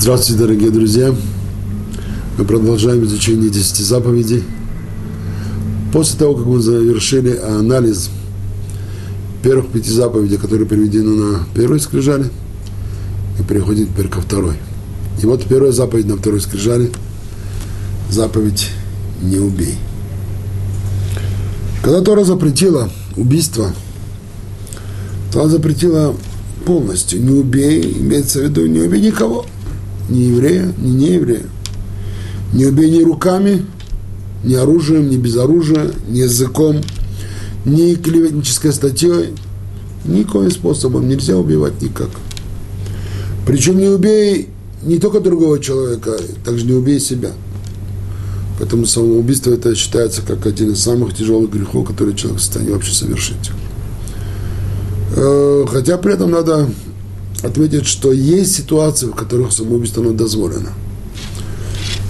Здравствуйте, дорогие друзья! Мы продолжаем изучение 10 заповедей. После того, как мы завершили анализ первых пяти заповедей, которые приведены на первой скрижали, мы переходим теперь ко второй. И вот первая заповедь на второй скрижали – заповедь «Не убей». Когда Тора запретила убийство, то она запретила полностью. Не убей, имеется в виду, не убей никого – ни еврея, ни нееврея. Не убей ни руками, ни оружием, ни без оружия, ни языком, ни клеветнической статьей. Никаким способом нельзя убивать никак. Причем не убей не только другого человека, также не убей себя. Поэтому самоубийство это считается как один из самых тяжелых грехов, которые человек в состоянии вообще совершить. Э, хотя при этом надо отметить, что есть ситуации, в которых самоубийство оно дозволено.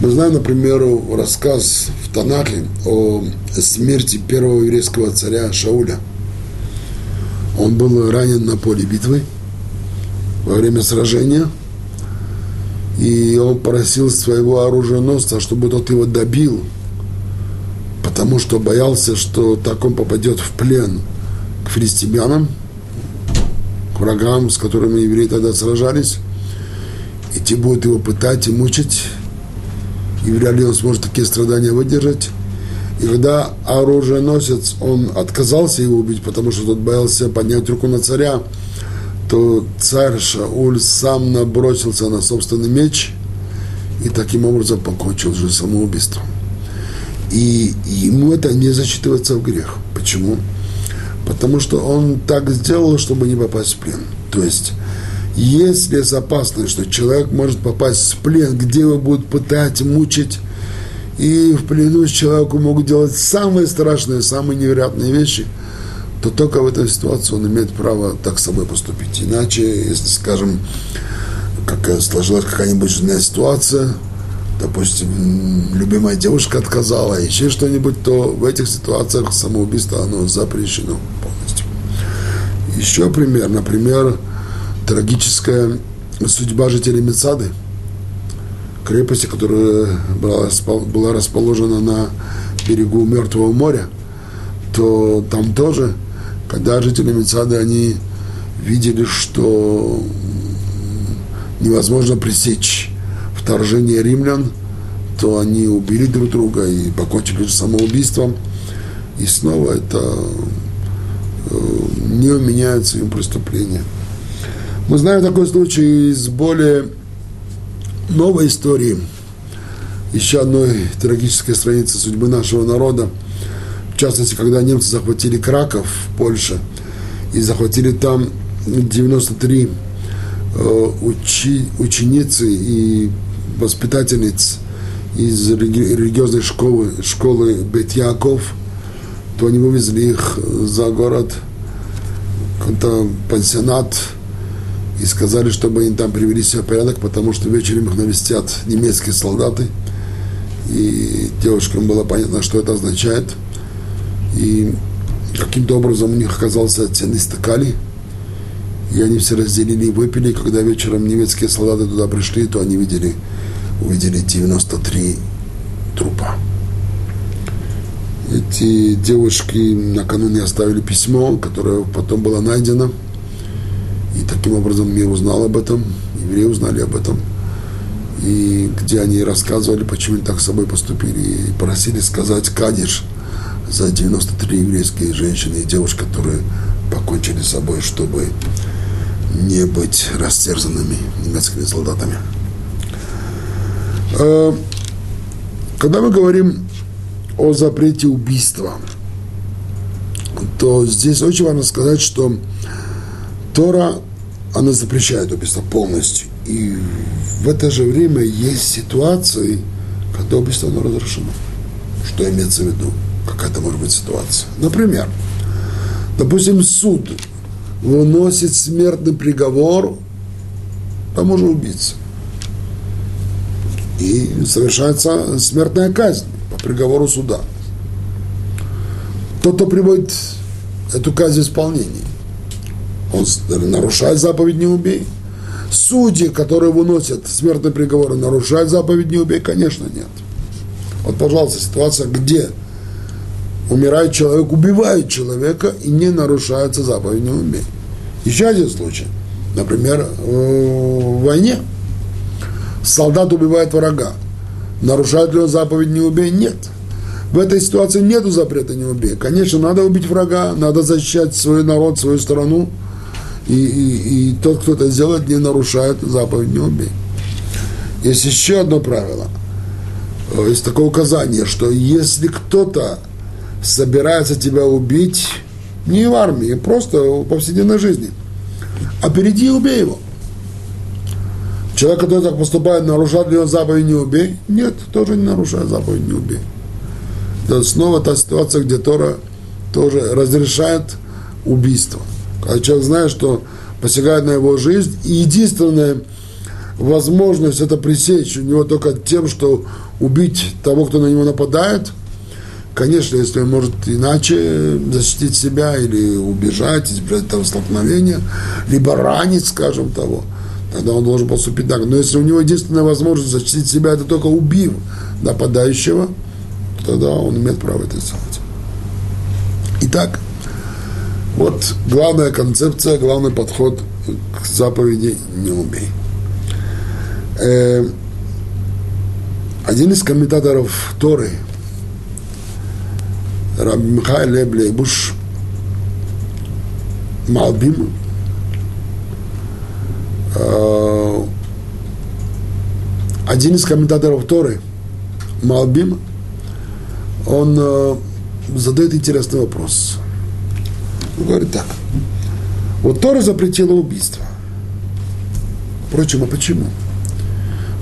Мы знаем, например, рассказ в Танахе о смерти первого еврейского царя Шауля. Он был ранен на поле битвы во время сражения, и он просил своего оруженосца, чтобы тот его добил, потому что боялся, что так он попадет в плен к филистимлянам – врагам, с которыми евреи тогда сражались, и те будут его пытать и мучить, и вряд ли он сможет такие страдания выдержать. И когда оруженосец, он отказался его убить, потому что тот боялся поднять руку на царя, то царь Шауль сам набросился на собственный меч и таким образом покончил жизнь самоубийством. И ему это не засчитывается в грех. Почему? Потому что он так сделал, чтобы не попасть в плен. То есть, если есть опасность, что человек может попасть в плен, где его будут пытать, мучить, и в плену человеку могут делать самые страшные, самые невероятные вещи, то только в этой ситуации он имеет право так с собой поступить. Иначе, если, скажем, как сложилась какая-нибудь жизненная ситуация, допустим, любимая девушка отказала, еще что-нибудь, то в этих ситуациях самоубийство, оно запрещено полностью. Еще пример, например, трагическая судьба жителей Мецады, крепости, которая была, расположена на берегу Мертвого моря, то там тоже, когда жители Мецады, они видели, что невозможно пресечь вторжение римлян, то они убили друг друга и покончили самоубийством. И снова это э, не меняет своим преступлением. Мы знаем такой случай из более новой истории, еще одной трагической страницы судьбы нашего народа. В частности, когда немцы захватили Краков в Польше и захватили там 93 э, учи, ученицы и воспитательниц из религиозной школы, школы Бет-Яков, то они вывезли их за город, какой-то пансионат, и сказали, чтобы они там привели себя в порядок, потому что вечером их навестят немецкие солдаты. И девушкам было понятно, что это означает. И каким-то образом у них оказался ценный стакали. И они все разделили и выпили. Когда вечером немецкие солдаты туда пришли, то они видели увидели 93 трупа. Эти девушки накануне оставили письмо, которое потом было найдено. И таким образом мир узнал об этом, евреи узнали об этом. И где они рассказывали, почему они так с собой поступили. И просили сказать кадиш за 93 еврейские женщины и девушки, которые покончили с собой, чтобы не быть растерзанными немецкими солдатами. Э, когда мы говорим о запрете убийства, то здесь очень важно сказать, что Тора, она запрещает убийство полностью. И в это же время есть ситуации, когда убийство оно разрешено. Что имеется в виду? Какая-то может быть ситуация. Например, допустим, суд выносит смертный приговор тому же убийце и совершается смертная казнь по приговору суда. Тот, кто приводит эту казнь в исполнение, он нарушает заповедь «не убей». Судьи, которые выносят смертный приговор, нарушают заповедь «не убей»? Конечно, нет. Вот, пожалуйста, ситуация, где умирает человек, убивает человека и не нарушается заповедь «не убей». Еще один случай. Например, в войне солдат убивает врага. Нарушает ли он заповедь «не убей»? Нет. В этой ситуации нет запрета «не убей». Конечно, надо убить врага, надо защищать свой народ, свою страну. И, и, и тот, кто это сделает, не нарушает заповедь «не убей». Есть еще одно правило. Есть такое указание, что если кто-то собирается тебя убить, не в армии, просто в повседневной жизни, опереди и убей его – Человек, который так поступает, нарушает ли он заповедь «не убей»? Нет, тоже не нарушает заповедь «не убей». Это снова та ситуация, где Тора тоже разрешает убийство. Когда человек знает, что посягает на его жизнь, и единственная возможность это пресечь у него только тем, что убить того, кто на него нападает, конечно, если он может иначе защитить себя или убежать, избежать этого столкновения, либо ранить, скажем того – тогда он должен поступить так. Но если у него единственная возможность защитить себя, это только убив нападающего, тогда он имеет право это сделать. Итак, вот главная концепция, главный подход к заповеди «не убей». Э, один из комментаторов Торы, Раб Михаил Леблейбуш, Малбим, один из комментаторов Торы, Малбим, он э, задает интересный вопрос. Он говорит так. Вот Тора запретила убийство. Впрочем, а почему?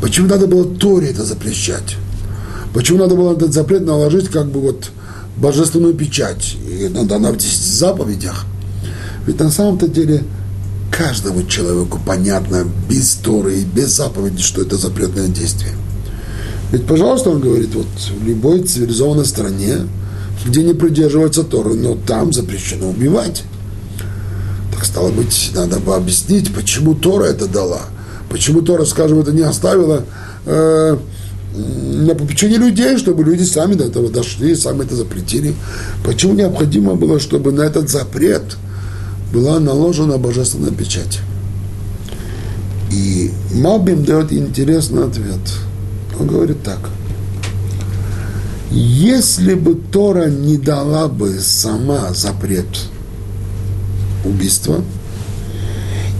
Почему надо было Торе это запрещать? Почему надо было этот запрет наложить как бы вот божественную печать? И надо она в 10 заповедях. Ведь на самом-то деле – каждому человеку понятно без Торы и без заповеди, что это запретное действие. Ведь, пожалуйста, он говорит, вот в любой цивилизованной стране, где не придерживаются Торы, но там запрещено убивать. Так стало быть, надо бы объяснить, почему Тора это дала. Почему Тора, скажем, это не оставила э, на попечение людей, чтобы люди сами до этого дошли, сами это запретили. Почему необходимо было, чтобы на этот запрет – была наложена божественная печать. И Малбим дает интересный ответ. Он говорит так. Если бы Тора не дала бы сама запрет убийства,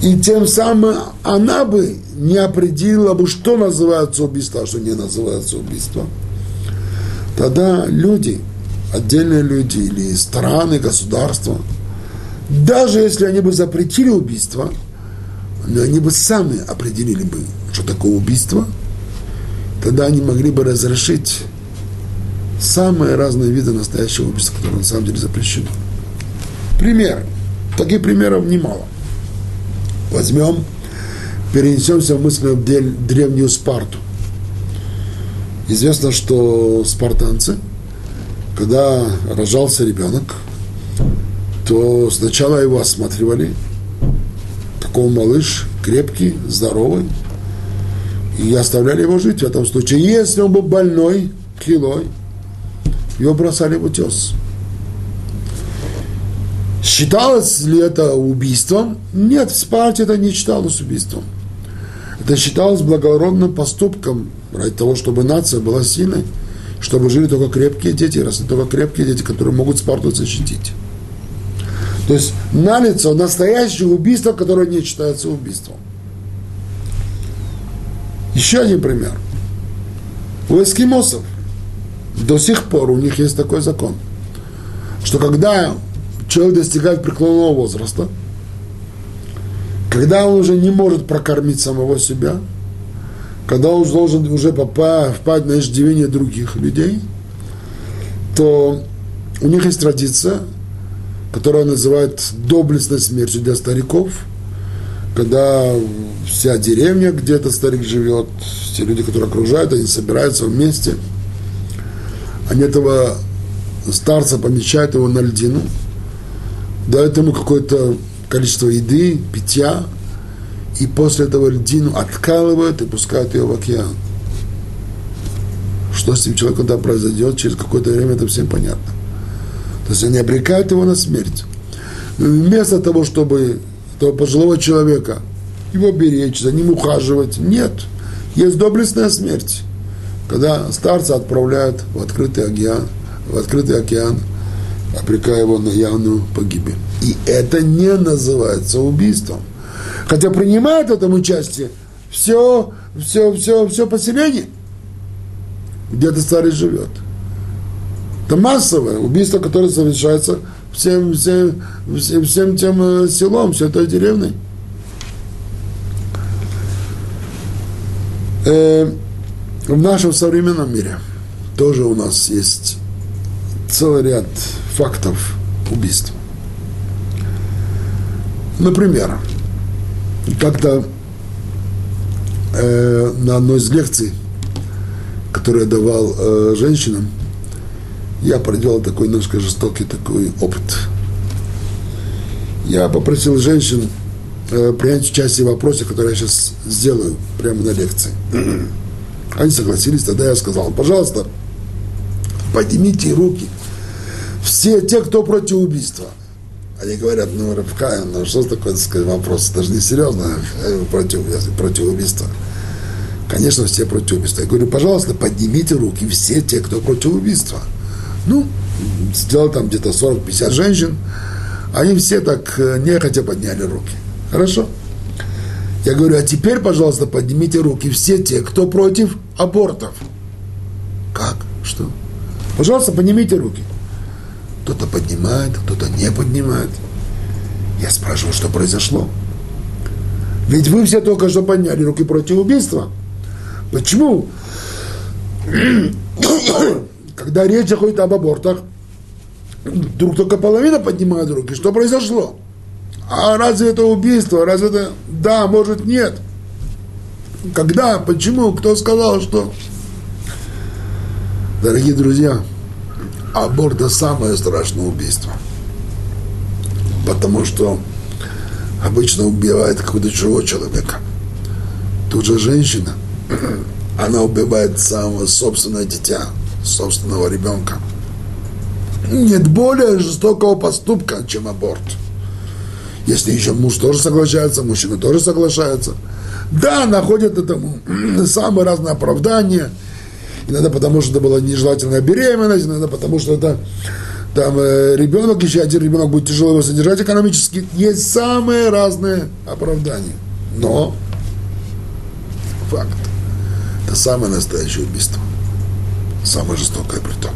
и тем самым она бы не определила бы, что называется убийство, а что не называется убийство, тогда люди, отдельные люди или страны, государства – даже если они бы запретили убийство, но они бы сами определили бы, что такое убийство, тогда они могли бы разрешить самые разные виды настоящего убийства, которые на самом деле запрещены. Пример. Таких примеров немало. Возьмем, перенесемся в мысли в древнюю Спарту. Известно, что спартанцы, когда рожался ребенок, то сначала его осматривали, такой малыш, крепкий, здоровый, и оставляли его жить в этом случае. Если он был больной, хилой, его бросали в утес. Считалось ли это убийством? Нет, в Спарте это не считалось убийством. Это считалось благородным поступком ради того, чтобы нация была сильной, чтобы жили только крепкие дети, росли только крепкие дети, которые могут Спарту защитить. То есть на лицо настоящее убийство, которое не считается убийством. Еще один пример. У эскимосов до сих пор у них есть такой закон, что когда человек достигает преклонного возраста, когда он уже не может прокормить самого себя, когда он должен уже попасть, впасть на иждивение других людей, то у них есть традиция – которая называют доблестной смертью для стариков, когда вся деревня, где этот старик живет, все люди, которые окружают, они собираются вместе, они этого старца помечают его на льдину, дают ему какое-то количество еды, питья, и после этого льдину откалывают и пускают ее в океан. Что с этим человеком там произойдет, через какое-то время это всем понятно. То есть они обрекают его на смерть. Вместо того, чтобы этого пожилого человека его беречь, за ним ухаживать, нет. Есть доблестная смерть, когда старца отправляют в открытый океан, в открытый океан, обрекая его на явную погибель. И это не называется убийством. Хотя принимает в этом участие все, все, все, все поселение, где этот старец живет. Это массовое убийство, которое совершается всем, всем, всем, всем тем э, селом, всей этой деревней. Э, в нашем современном мире тоже у нас есть целый ряд фактов убийств. Например, как-то э, на одной из лекций, которую я давал э, женщинам, я проделал такой немножко жестокий такой опыт. Я попросил женщин э, принять участие в вопросе, который я сейчас сделаю прямо на лекции. Они согласились, тогда я сказал, пожалуйста, поднимите руки. Все те, кто против убийства. Они говорят, ну, Равка, ну, что такое, так сказать, вопрос? Это же не серьезно, э, против, против убийства. Конечно, все против убийства. Я говорю, пожалуйста, поднимите руки, все те, кто против убийства. Ну, сделал там где-то 40-50 женщин, они все так э, нехотя подняли руки. Хорошо? Я говорю, а теперь, пожалуйста, поднимите руки все те, кто против абортов. Как? Что? Пожалуйста, поднимите руки. Кто-то поднимает, кто-то не поднимает. Я спрашиваю, что произошло. Ведь вы все только что подняли руки против убийства. Почему? Когда речь заходит об абортах, вдруг только половина поднимает руки. Что произошло? А разве это убийство? Разве это... Да, может, нет. Когда? Почему? Кто сказал, что... Дорогие друзья, аборт – это самое страшное убийство. Потому что обычно убивает какого-то чужого человека. Тут же женщина, она убивает самого собственное дитя – собственного ребенка. Нет более жестокого поступка, чем аборт. Если еще муж тоже соглашается, мужчина тоже соглашается. Да, находят этому самые разные оправдания. Иногда потому, что это была нежелательная беременность, иногда потому, что это там э, ребенок, еще один ребенок будет тяжело его содержать экономически. Есть самые разные оправдания. Но факт. Это самое настоящее убийство самое жестокое при том.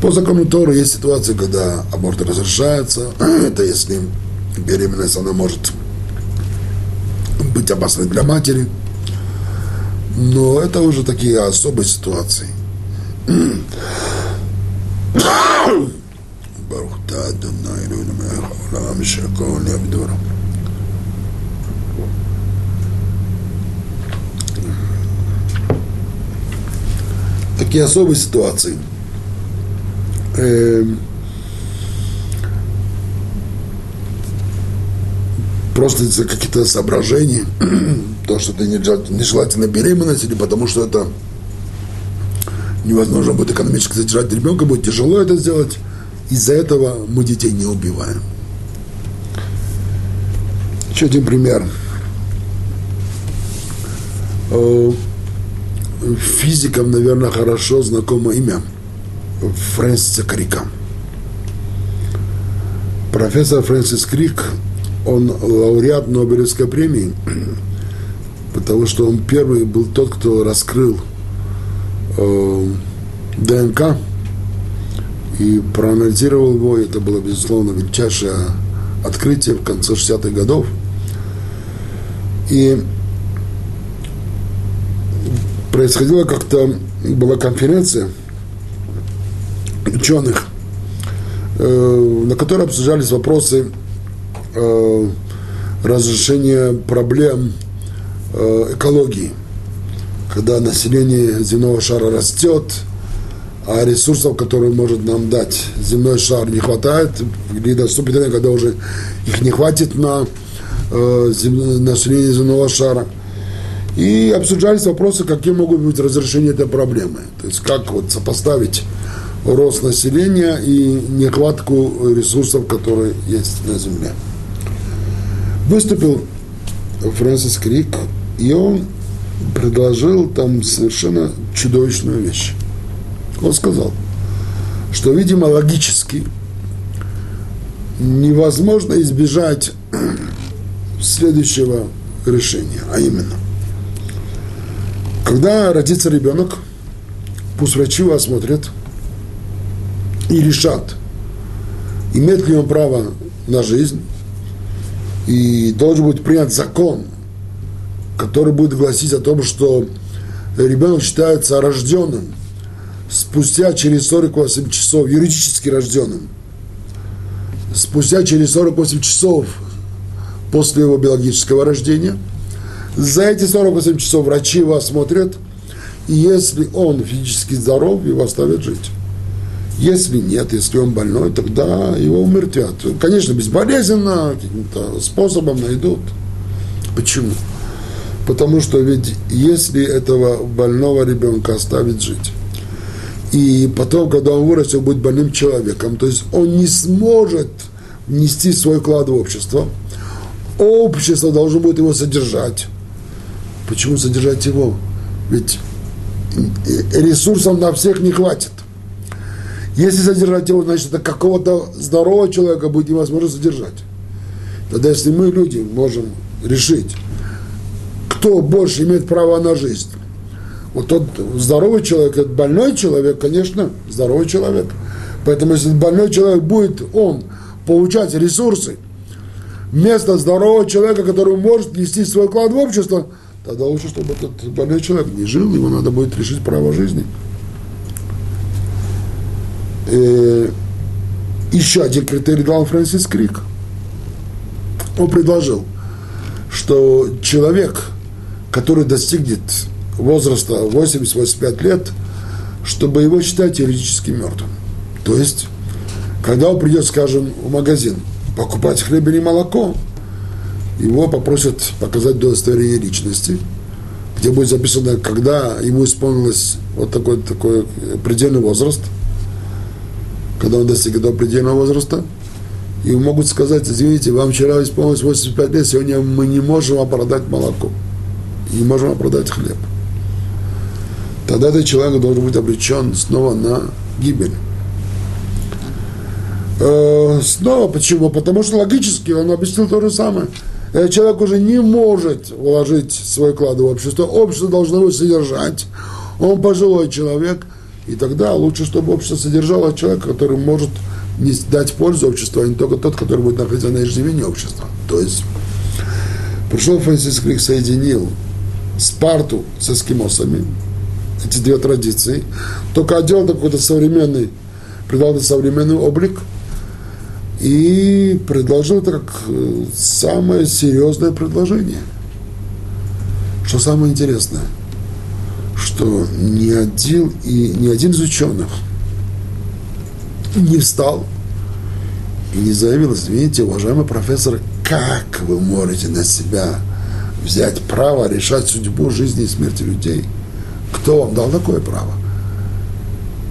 По закону Торы есть ситуации, когда аборт разрешается. Это если беременность, она может быть опасной для матери. Но это уже такие особые ситуации. ברוך אתה אדוני אלוהינו מלך העולם שהכל יעבדו такие особые ситуации. Э, просто из-за каких-то соображений, то, что это нежелательно беременность, или потому что это невозможно будет экономически содержать ребенка, будет тяжело это сделать. Из-за этого мы детей не убиваем. Еще один пример. Физикам, наверное, хорошо знакомо имя Фрэнсиса Крика. Профессор Фрэнсис Крик, он лауреат Нобелевской премии, потому что он первый был тот, кто раскрыл э, ДНК и проанализировал его. Это было, безусловно, величайшее открытие в конце 60-х годов. И происходила как-то, была конференция ученых, э, на которой обсуждались вопросы э, разрешения проблем э, экологии, когда население земного шара растет, а ресурсов, которые может нам дать земной шар, не хватает, или наступит время, когда уже их не хватит на населения земного шара. И обсуждались вопросы, какие могут быть разрешения этой проблемы. То есть как вот сопоставить рост населения и нехватку ресурсов, которые есть на Земле. Выступил Фрэнсис Крик, и он предложил там совершенно чудовищную вещь. Он сказал, что, видимо, логически невозможно избежать следующего решения, а именно, когда родится ребенок, пусть врачи его осмотрят и решат, имеет ли он право на жизнь, и должен быть принят закон, который будет гласить о том, что ребенок считается рожденным спустя через 48 часов, юридически рожденным, спустя через 48 часов после его биологического рождения. За эти 48 часов врачи его осмотрят, и если он физически здоров, его оставят жить. Если нет, если он больной, тогда его умертвят. Конечно, безболезненно, каким-то способом найдут. Почему? Потому что ведь если этого больного ребенка оставить жить, и потом, когда он вырастет, будет больным человеком, то есть он не сможет внести свой вклад в общество, общество должно будет его содержать. Почему содержать его? Ведь ресурсов на всех не хватит. Если содержать его, значит, это какого-то здорового человека будет невозможно содержать. Тогда если мы, люди, можем решить, кто больше имеет право на жизнь, вот тот здоровый человек, этот больной человек, конечно, здоровый человек. Поэтому если больной человек будет, он получать ресурсы вместо здорового человека, который может нести свой вклад в общество, тогда лучше, чтобы этот больной человек не жил, ему надо будет решить право жизни. Э, еще один критерий дал Фрэнсис Крик. Он предложил, что человек, который достигнет возраста 80-85 лет, чтобы его считать юридически мертвым. То есть, когда он придет, скажем, в магазин покупать хлеб или молоко, его попросят показать удостоверение личности, где будет записано, когда ему исполнилось вот такой, такой предельный возраст – когда он достиг этого предельного возраста, и могут сказать, извините, вам вчера исполнилось 85 лет, сегодня мы не можем вам продать молоко, не можем вам продать хлеб. Тогда этот человек должен быть обречен снова на гибель. Э, снова почему? Потому что логически он объяснил то же самое. Этот человек уже не может вложить свой вклад в общество, общество должно его содержать. Он пожилой человек – и тогда лучше, чтобы общество содержало человека, который может дать пользу обществу, а не только тот, который будет находиться на иждивении общества. То есть пришел Фрэнсис Крик, соединил Спарту с эскимосами, эти две традиции, только одел какой-то современный, придал современный облик и предложил это как э, самое серьезное предложение. Что самое интересное – что ни один, и ни один из ученых не встал и не заявил, извините, уважаемый профессор, как вы можете на себя взять право решать судьбу жизни и смерти людей? Кто вам дал такое право?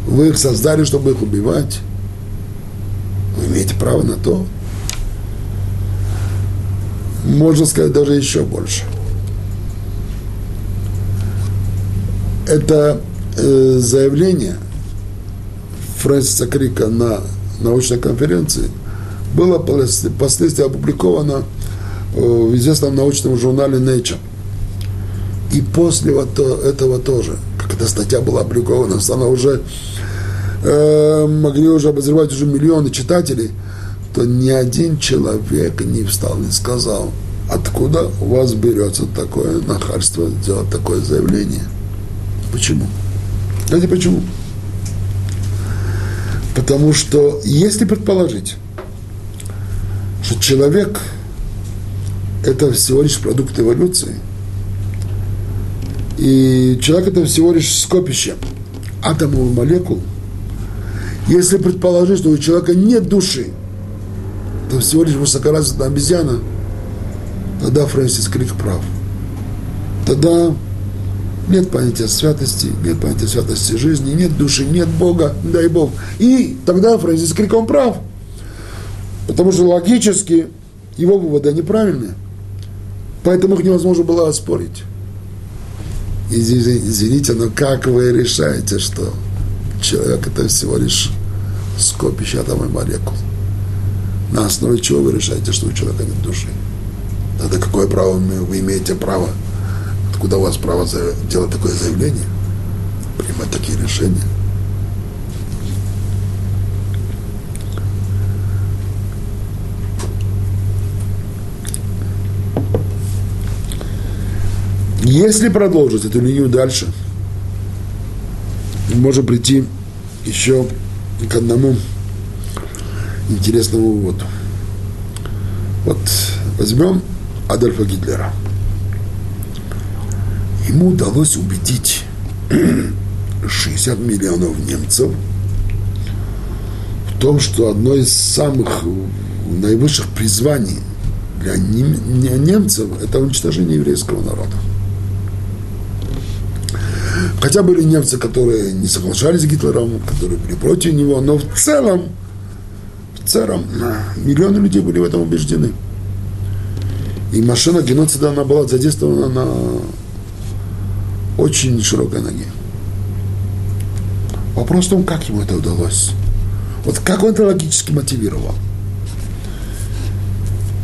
Вы их создали, чтобы их убивать. Вы имеете право на то. Можно сказать даже еще больше – это э, заявление Фрэнсиса Крика на научной конференции было впоследствии опубликовано э, в известном научном журнале Nature. И после вот этого тоже, эта статья была опубликована, она уже могли уже обозревать уже миллионы читателей, то ни один человек не встал, не сказал, откуда у вас берется такое нахальство сделать такое заявление – Почему? Знаете почему? Потому что если предположить, что человек это всего лишь продукт эволюции, и человек это всего лишь скопище атомов и молекул, если предположить, что у человека нет души, то всего лишь высокоразвитая обезьяна, тогда Фрэнсис Крик прав. Тогда нет понятия святости, нет понятия святости жизни, нет души, нет Бога, дай Бог. И тогда Фрэнсис Крик он прав. Потому что логически его выводы неправильные. Поэтому их невозможно было оспорить. Извините, но как вы решаете, что человек это всего лишь скопище атома молекул? На основе чего вы решаете, что у человека нет души? Тогда какое право вы имеете право? Откуда у вас право делать такое заявление? Принимать такие решения? Если продолжить эту линию дальше, мы можем прийти еще к одному интересному выводу. Вот возьмем Адольфа Гитлера. Ему удалось убедить 60 миллионов немцев в том, что одно из самых наивысших призваний для немцев – это уничтожение еврейского народа. Хотя были немцы, которые не соглашались с Гитлером, которые были против него, но в целом, в целом, миллионы людей были в этом убеждены. И машина геноцида, она была задействована на очень широкой ноге. Вопрос в том, как ему это удалось. Вот как он это логически мотивировал.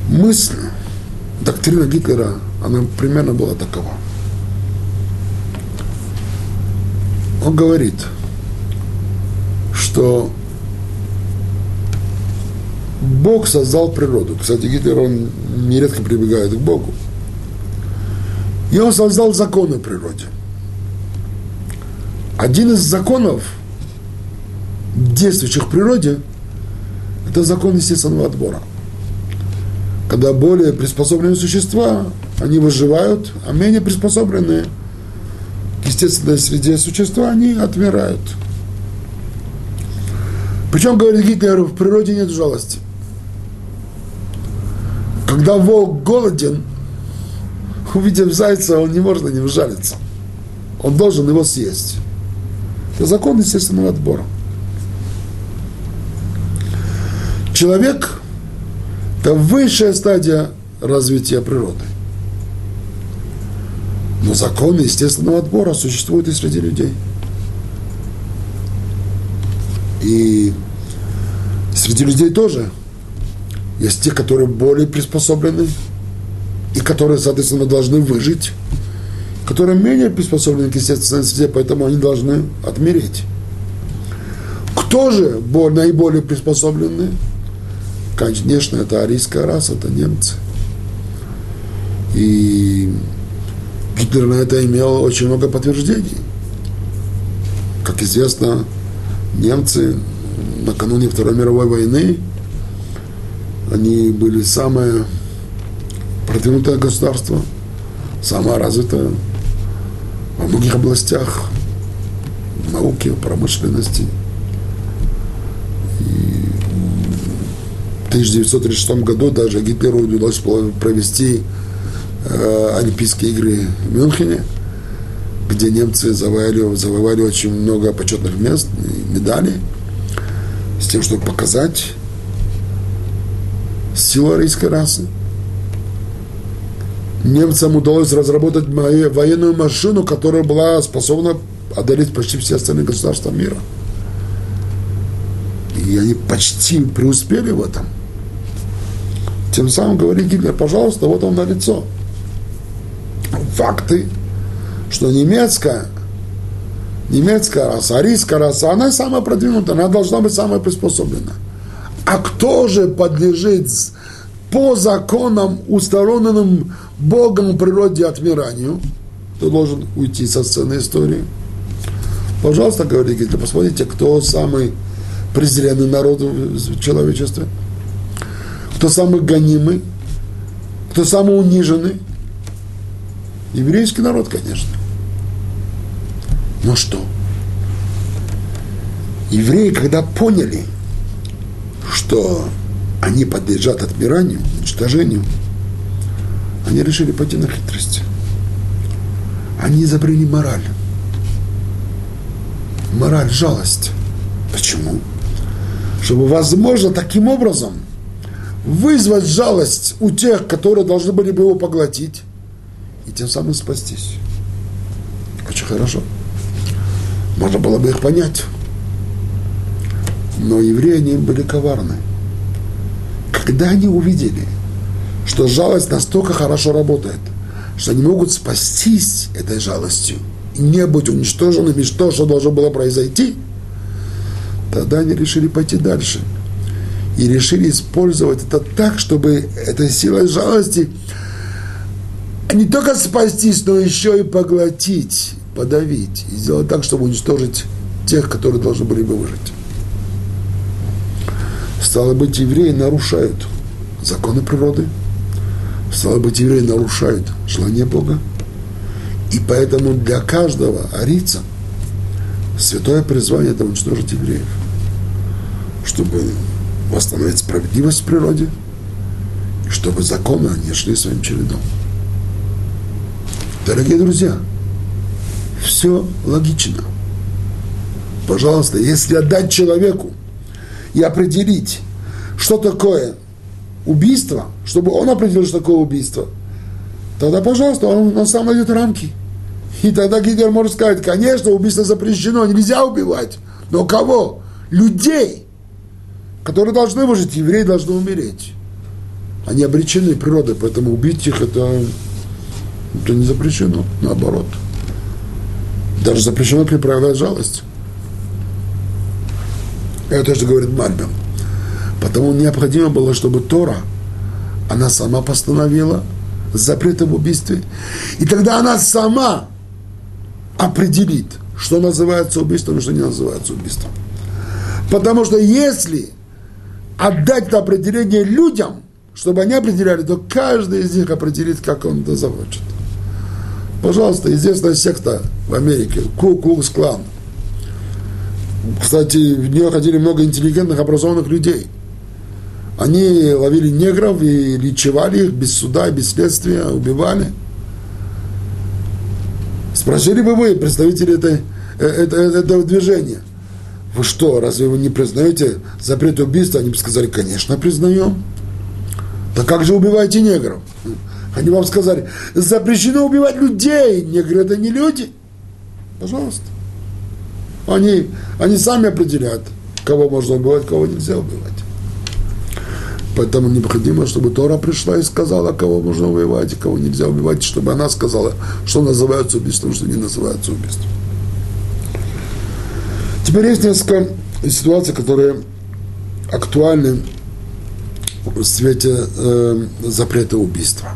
Мысль, доктрина Гитлера, она примерно была такова – он говорит, что Бог создал природу. Кстати, Гитлер, он нередко прибегает к Богу. И он создал законы в природе. Один из законов, действующих в природе, это закон естественного отбора. Когда более приспособленные существа, они выживают, а менее приспособленные – естественной среде существа, они отмирают. Причем, говорит Гитлер, в природе нет жалости. Когда волк голоден, увидев зайца, он не может на него жалиться. Он должен его съесть. Это закон естественного отбора. Человек – это высшая стадия развития природы. Но законы естественного отбора существуют и среди людей. И среди людей тоже есть те, которые более приспособлены, и которые, соответственно, должны выжить, которые менее приспособлены к естественной среде, поэтому они должны отмереть. Кто же наиболее приспособлены? Конечно, это арийская раса, это немцы. И Гитлер на это имел очень много подтверждений. Как известно, немцы накануне Второй мировой войны, они были самое продвинутое государство, самое развитое во многих областях науки, промышленности. И в 1936 году даже Гитлеру удалось провести Олимпийские игры в Мюнхене, где немцы завоевали, завоевали очень много почетных мест и медалей, с тем, чтобы показать силу арийской расы. Немцам удалось разработать военную машину, которая была способна одолеть почти все остальные государства мира. И они почти преуспели в этом. Тем самым говорит Гитлер, пожалуйста, вот он на лицо факты, что немецкая, немецкая раса, арийская раса, она самая продвинутая, она должна быть самая приспособлена. А кто же подлежит по законам, установленным Богом природе отмиранию, кто должен уйти со сцены истории? Пожалуйста, говорите, посмотрите, кто самый презренный народ в человечестве, кто самый гонимый, кто самый униженный, Еврейский народ, конечно. Но что? Евреи, когда поняли, что они подлежат отмиранию, уничтожению, Они решили пойти на хитрость. Они изобрели мораль. Мораль, жалость. Почему? Чтобы, возможно, таким образом вызвать жалость у тех, которые должны были бы его поглотить, и тем самым спастись. Очень хорошо. Можно было бы их понять. Но евреи, они были коварны. Когда они увидели, что жалость настолько хорошо работает, что они могут спастись этой жалостью не быть уничтоженными, что, что должно было произойти, тогда они решили пойти дальше. И решили использовать это так, чтобы этой силой жалости не только спастись, но еще и поглотить, подавить. И сделать так, чтобы уничтожить тех, которые должны были бы выжить. Стало быть, евреи нарушают законы природы. Стало быть, евреи нарушают желание Бога. И поэтому для каждого арица святое призвание – это уничтожить евреев, чтобы восстановить справедливость в природе, и чтобы законы не шли своим чередом. Дорогие друзья, все логично. Пожалуйста, если отдать человеку и определить, что такое убийство, чтобы он определил, что такое убийство, тогда, пожалуйста, он, он сам найдет рамки. И тогда Гитлер может сказать, конечно, убийство запрещено, нельзя убивать. Но кого? Людей, которые должны выжить, евреи должны умереть. Они обречены природой, поэтому убить их это, это не запрещено, наоборот. Даже запрещено проявлять жалость. Это же говорит Мальбим. Потому необходимо было, чтобы Тора, она сама постановила запрет об убийстве. И тогда она сама определит, что называется убийством и что не называется убийством. Потому что если отдать это определение людям, чтобы они определяли, то каждый из них определит, как он это захочет. Пожалуйста, известная секта в Америке, Ку-Клукс Клан. Кстати, в нее ходили много интеллигентных, образованных людей. Они ловили негров и лечевали их без суда, без следствия, убивали. Спросили бы вы, представители этой, э, этого, этого движения, вы что, разве вы не признаете запрет убийства? Они бы сказали, конечно, признаем. Да как же убиваете негров? Они вам сказали, запрещено убивать людей. Негры это не люди. Пожалуйста. Они, они сами определяют, кого можно убивать, кого нельзя убивать. Поэтому необходимо, чтобы Тора пришла и сказала, кого можно убивать и кого нельзя убивать, чтобы она сказала, что называется убийством, что не называется убийством. Теперь есть несколько ситуаций, которые актуальны в свете э, запрета убийства.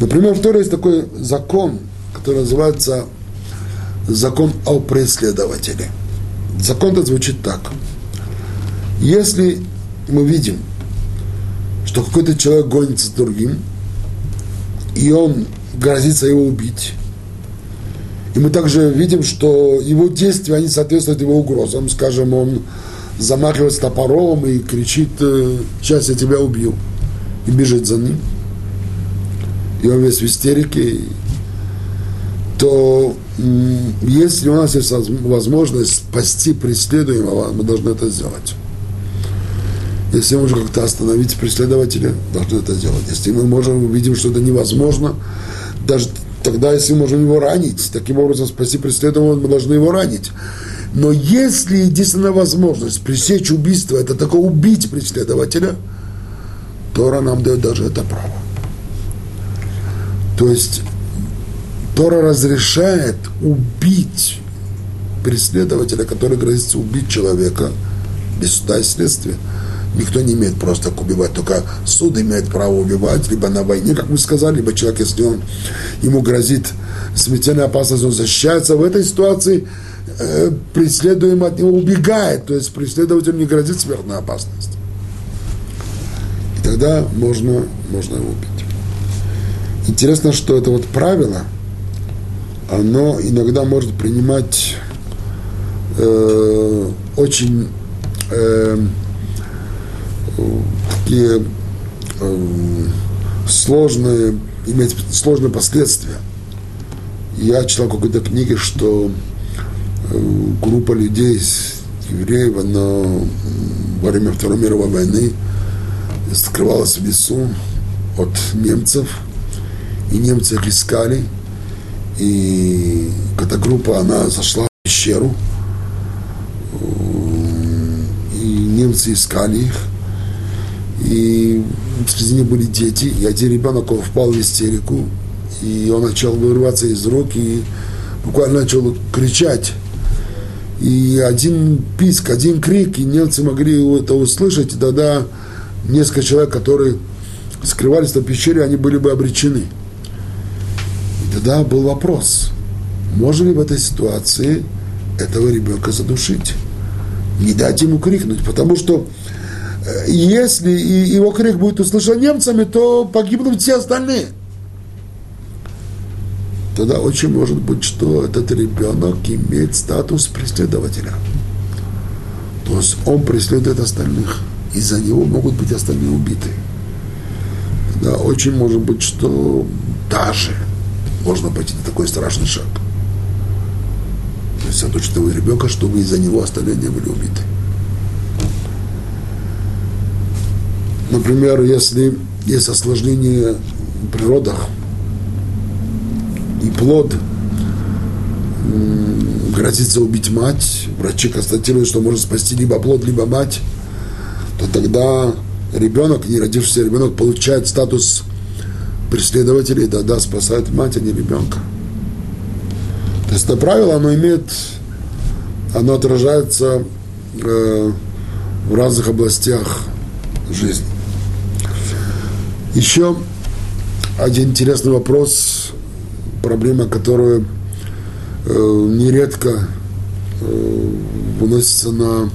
Например, в Торе есть такой закон, который называется закон о преследователе. Закон это звучит так. Если мы видим, что какой-то человек гонится с другим, и он грозится его убить, и мы также видим, что его действия, они соответствуют его угрозам. Скажем, он замахивается топором и кричит, сейчас я тебя убью, и бежит за ним. И он весь в истерике. То если у нас есть возможность спасти преследуемого, мы должны это сделать. Если мы можем как-то остановить преследователя, должны это сделать. Если мы можем, увидим, что это невозможно, даже тогда, если мы можем его ранить, таким образом спасти преследуемого, мы должны его ранить. Но если единственная возможность пресечь убийство, это такое убить преследователя, Тора нам дает даже это право. То есть Тора разрешает убить преследователя, который грозится убить человека без суда и следствия. Никто не имеет просто так убивать, только суд имеет право убивать, либо на войне, как мы сказали, либо человек, если он, ему грозит смертельная опасность, он защищается. В этой ситуации э, преследуемый от него убегает, то есть преследователю не грозит смертная опасность. И тогда можно, можно его убить. Интересно, что это вот правило – оно иногда может принимать э, очень э, такие э, сложные, иметь сложные последствия. Я читал какой-то книге, что э, группа людей, евреев, она во время Второй мировой войны скрывалась в лесу от немцев, и немцы их искали, и эта группа, она зашла в пещеру, и немцы искали их, и среди них были дети, и один ребенок, он впал в истерику, и он начал вырываться из рук, и буквально начал кричать. И один писк, один крик, и немцы могли это услышать, и тогда несколько человек, которые скрывались в пещере, они были бы обречены. И тогда был вопрос, можно ли в этой ситуации этого ребенка задушить? Не дать ему крикнуть, потому что э, если его крик будет услышан немцами, то погибнут все остальные. Тогда очень может быть, что этот ребенок имеет статус преследователя. То есть он преследует остальных. Из-за него могут быть остальные убиты. Да, очень может быть, что даже можно пойти на такой страшный шаг. То есть отучить того ребенка, чтобы из-за него остальные не были убиты. Например, если есть осложнение в природах, и плод грозится убить мать, врачи констатируют, что может спасти либо плод, либо мать, то тогда ребенок, не родившийся ребенок, получает статус преследователя и тогда спасает мать, а не ребенка. То есть это правило, оно имеет, оно отражается э, в разных областях жизни. Еще один интересный вопрос, проблема, которую э, нередко э, выносится на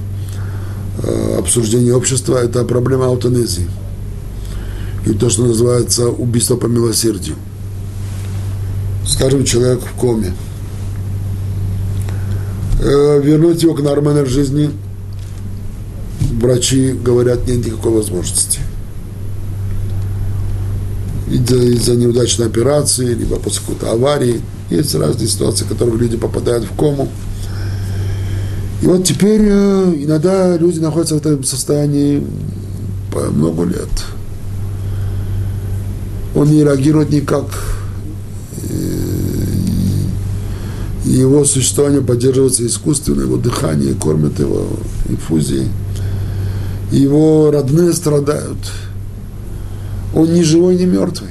э, обсуждение общества, это проблема аутонезии. И то, что называется убийство по милосердию. Скажем, человек в коме – Э, вернуть его к нормальной жизни, врачи говорят, нет никакой возможности. Из-за, из неудачной операции, либо после какой-то аварии. Есть разные ситуации, в которых люди попадают в кому. И вот теперь э, иногда люди находятся в этом состоянии по много лет. Он не реагирует никак и его существование поддерживается искусственно, его дыхание кормят его инфузией. Его родные страдают. Он ни живой, ни мертвый.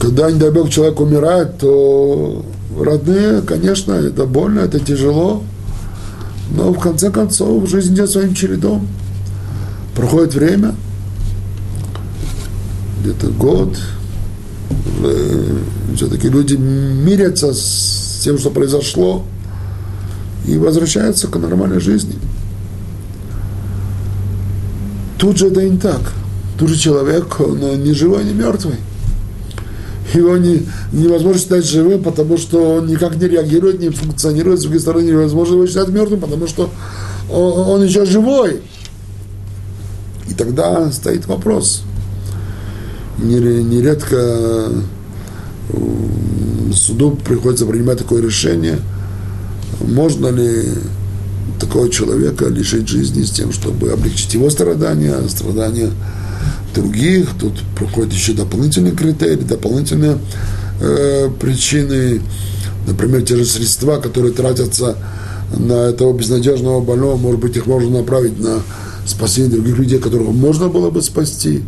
Когда, не дай Бог, человек умирает, то родные, конечно, это больно, это тяжело, но в конце концов жизнь идет своим чередом. Проходит время, где-то год, все-таки люди мирятся с тем, что произошло, и возвращаются к нормальной жизни. Тут же это не так. Тут же человек, он не живой, не мертвый. Его не, невозможно считать живым, потому что он никак не реагирует, не функционирует. С другой стороны, невозможно его считать мертвым, потому что он, он еще живой. И тогда стоит вопрос. Нередко суду приходится принимать такое решение, можно ли такого человека лишить жизни с тем, чтобы облегчить его страдания, страдания других. Тут проходят еще дополнительные критерии, дополнительные э, причины. Например, те же средства, которые тратятся на этого безнадежного больного, может быть, их можно направить на спасение других людей, которых можно было бы спасти.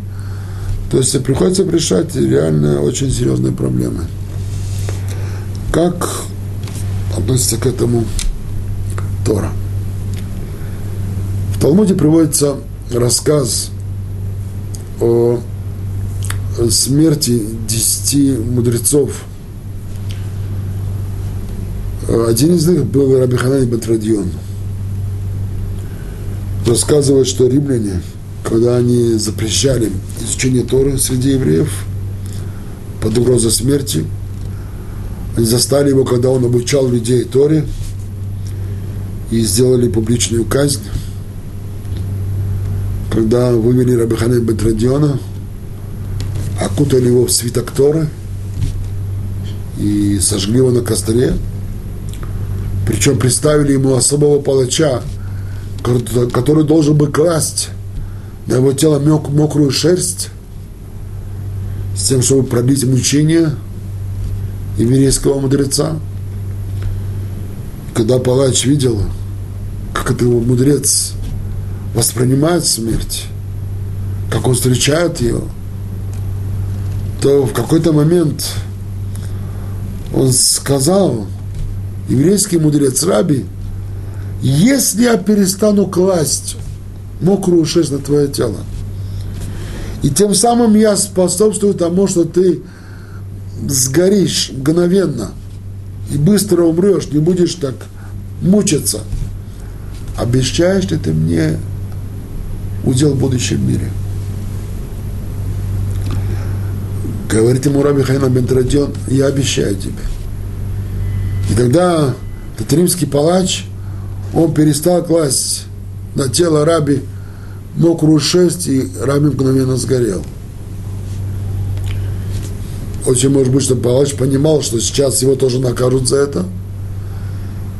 То есть приходится решать реально очень серьезные проблемы. Как относится к этому Тора? В Талмуде приводится рассказ о смерти десяти мудрецов. Один из них был Раби Ханани Батрадион. Рассказывает, что римляне – когда они запрещали изучение Торы среди евреев под угрозой смерти. Они застали его, когда он обучал людей Торе и сделали публичную казнь. Когда вывели Рабихана Бетрадиона, окутали его в свиток Торы и сожгли его на костре. Причем представили ему особого палача, который должен бы класть на его тело мокрую шерсть, с тем, чтобы продлить мучение еврейского мудреца. Когда палач видел, как это его мудрец воспринимает смерть, как он встречает ее, то в какой-то момент он сказал, еврейский мудрец Раби, если я перестану класть мокрую шерсть на твое тело, и тем самым я способствую тому, что ты сгоришь мгновенно и быстро умрешь, не будешь так мучиться. Обещаешь ли ты мне удел в будущем мире? Говорит ему Раби Хайна Бентрадион, я обещаю тебе. И тогда этот римский палач, он перестал класть на тело Раби мокрую шерсть, и Раби мгновенно сгорел. Очень может быть, что палач понимал, что сейчас его тоже накажут за это.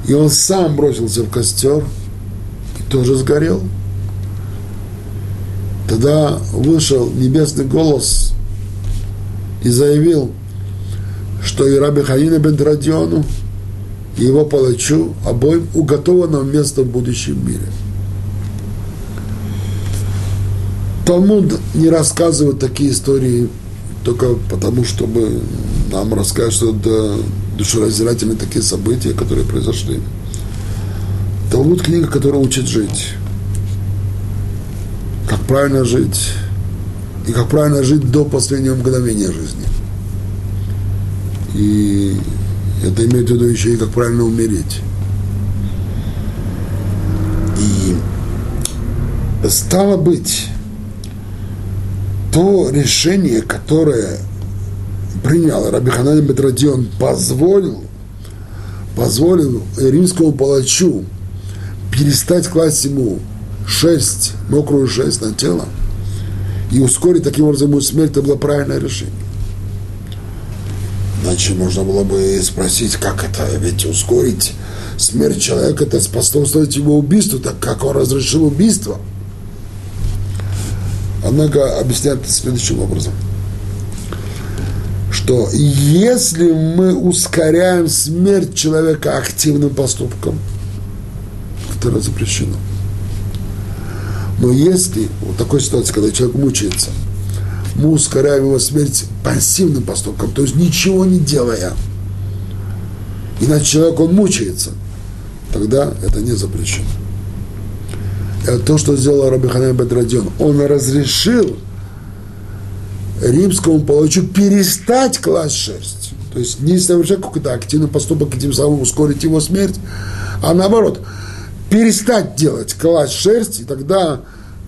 И он сам бросился в костер и тоже сгорел. Тогда вышел небесный голос и заявил, что и Раби Хаина бен Традиону, и его палачу обоим уготовано место в будущем мире. Талмуд не рассказывает такие истории только потому, чтобы нам рассказать, что это душераздирательные такие события, которые произошли. Талмуд книга, которая учит жить. Как правильно жить. И как правильно жить до последнего мгновения жизни. И это имеет в виду еще и как правильно умереть. И стало быть, то решение, которое принял Рабиханан Бетрадион, позволил, позволил римскому палачу перестать класть ему шесть, мокрую шесть на тело и ускорить таким образом ему смерть, это было правильное решение. Иначе можно было бы спросить, как это, ведь ускорить смерть человека, это способствовать его убийству, так как он разрешил убийство – Однако объясняет следующим образом, что если мы ускоряем смерть человека активным поступком, это запрещено. Но если в такой ситуации, когда человек мучается, мы ускоряем его смерть пассивным поступком, то есть ничего не делая, иначе человек, он мучается, тогда это не запрещено то, что сделал Рабиханай Бедрадион. Он разрешил римскому палачу перестать класть шерсть. То есть не совершать какой-то активный поступок и тем самым ускорить его смерть, а наоборот, перестать делать, класть шерсть, и тогда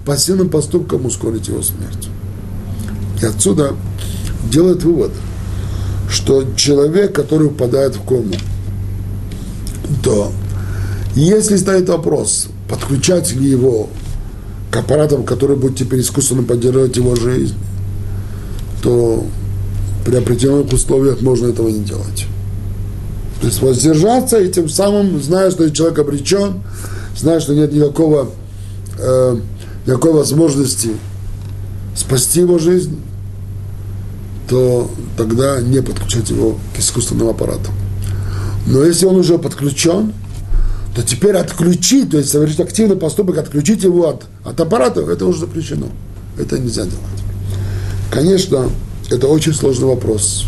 пассивным поступком ускорить его смерть. И отсюда делает вывод, что человек, который упадает в кому, то если стоит вопрос, подключать ли его к аппаратам, которые будут теперь искусственно поддерживать его жизнь, то при определенных условиях можно этого не делать. То есть воздержаться и тем самым, зная, что человек обречен, зная, что нет никакого, э, никакой возможности спасти его жизнь, то тогда не подключать его к искусственному аппарату. Но если он уже подключен, то теперь отключить, то есть совершить активный поступок, отключить его от, от аппарата, это уже запрещено. Это нельзя делать. Конечно, это очень сложный вопрос.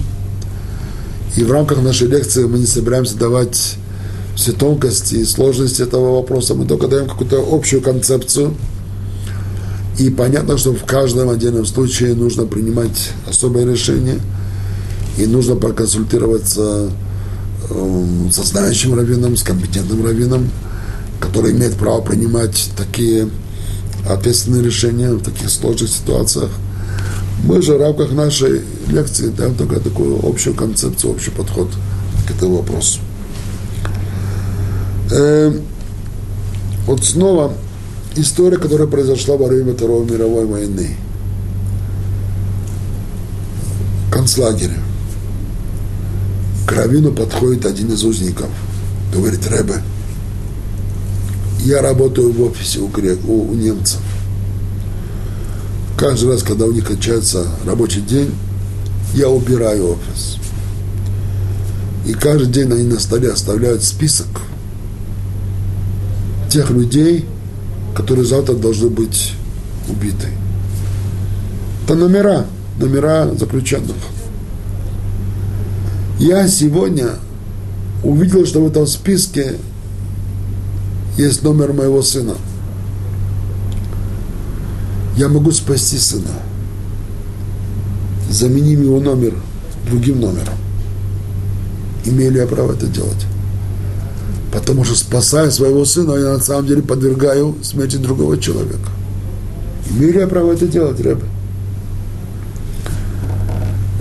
И в рамках нашей лекции мы не собираемся давать все тонкости и сложности этого вопроса. Мы только даем какую-то общую концепцию. И понятно, что в каждом отдельном случае нужно принимать особое решение. И нужно проконсультироваться со знающим раввином, с компетентным раввином, который имеет право принимать такие ответственные решения в таких сложных ситуациях. Мы же в рамках нашей лекции даем только такую общую концепцию, общий подход к этому вопросу. Э, вот снова история, которая произошла во время Второй мировой войны. концлагере. К Равину подходит один из узников. Говорит, Рэбе, я работаю в офисе у, грек, у, у немцев. Каждый раз, когда у них кончается рабочий день, я убираю офис. И каждый день они на столе оставляют список тех людей, которые завтра должны быть убиты. Это номера, номера заключенных. Я сегодня увидел, что в этом списке есть номер моего сына. Я могу спасти сына. Заменим его номер другим номером. Имею ли я право это делать? Потому что спасая своего сына, я на самом деле подвергаю смерти другого человека. Имею ли я право это делать, Рэбе?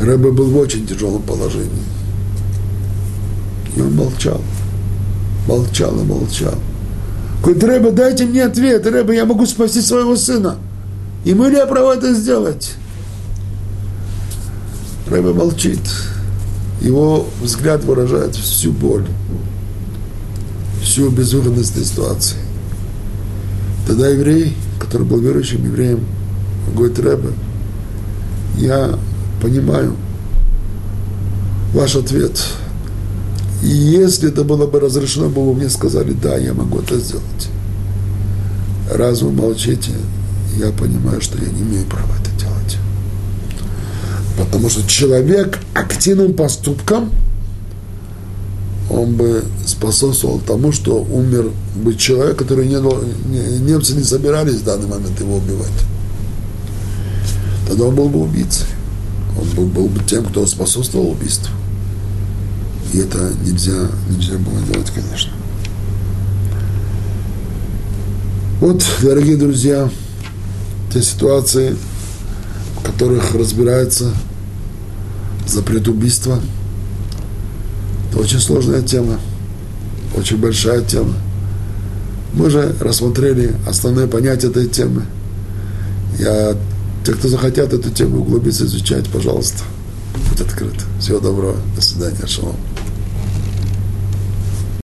Рэбе был в очень тяжелом положении. И он молчал. Молчал и молчал. Говорит, Рэбе, дайте мне ответ. Рэбе, я могу спасти своего сына. Имею ли я право это сделать? Рэбе молчит. Его взгляд выражает всю боль, всю безвыходность ситуации. Тогда еврей, который был верующим евреем, говорит, Рэбе, я понимаю ваш ответ. И если это было бы разрешено, бы вы мне сказали, да, я могу это сделать. Раз вы молчите, я понимаю, что я не имею права это делать. Потому что человек активным поступком, он бы способствовал тому, что умер бы человек, который не, не, немцы не собирались в данный момент его убивать. Тогда он был бы убийцей. Он был, был бы тем, кто способствовал убийству. И это нельзя, нельзя было делать, конечно. Вот, дорогие друзья, те ситуации, в которых разбирается запрет убийства. Это очень сложная тема, очень большая тема. Мы же рассмотрели основные понятия этой темы. Я, те, кто захотят эту тему углубиться, изучать, пожалуйста, будь открыт. Всего доброго, до свидания, шалом.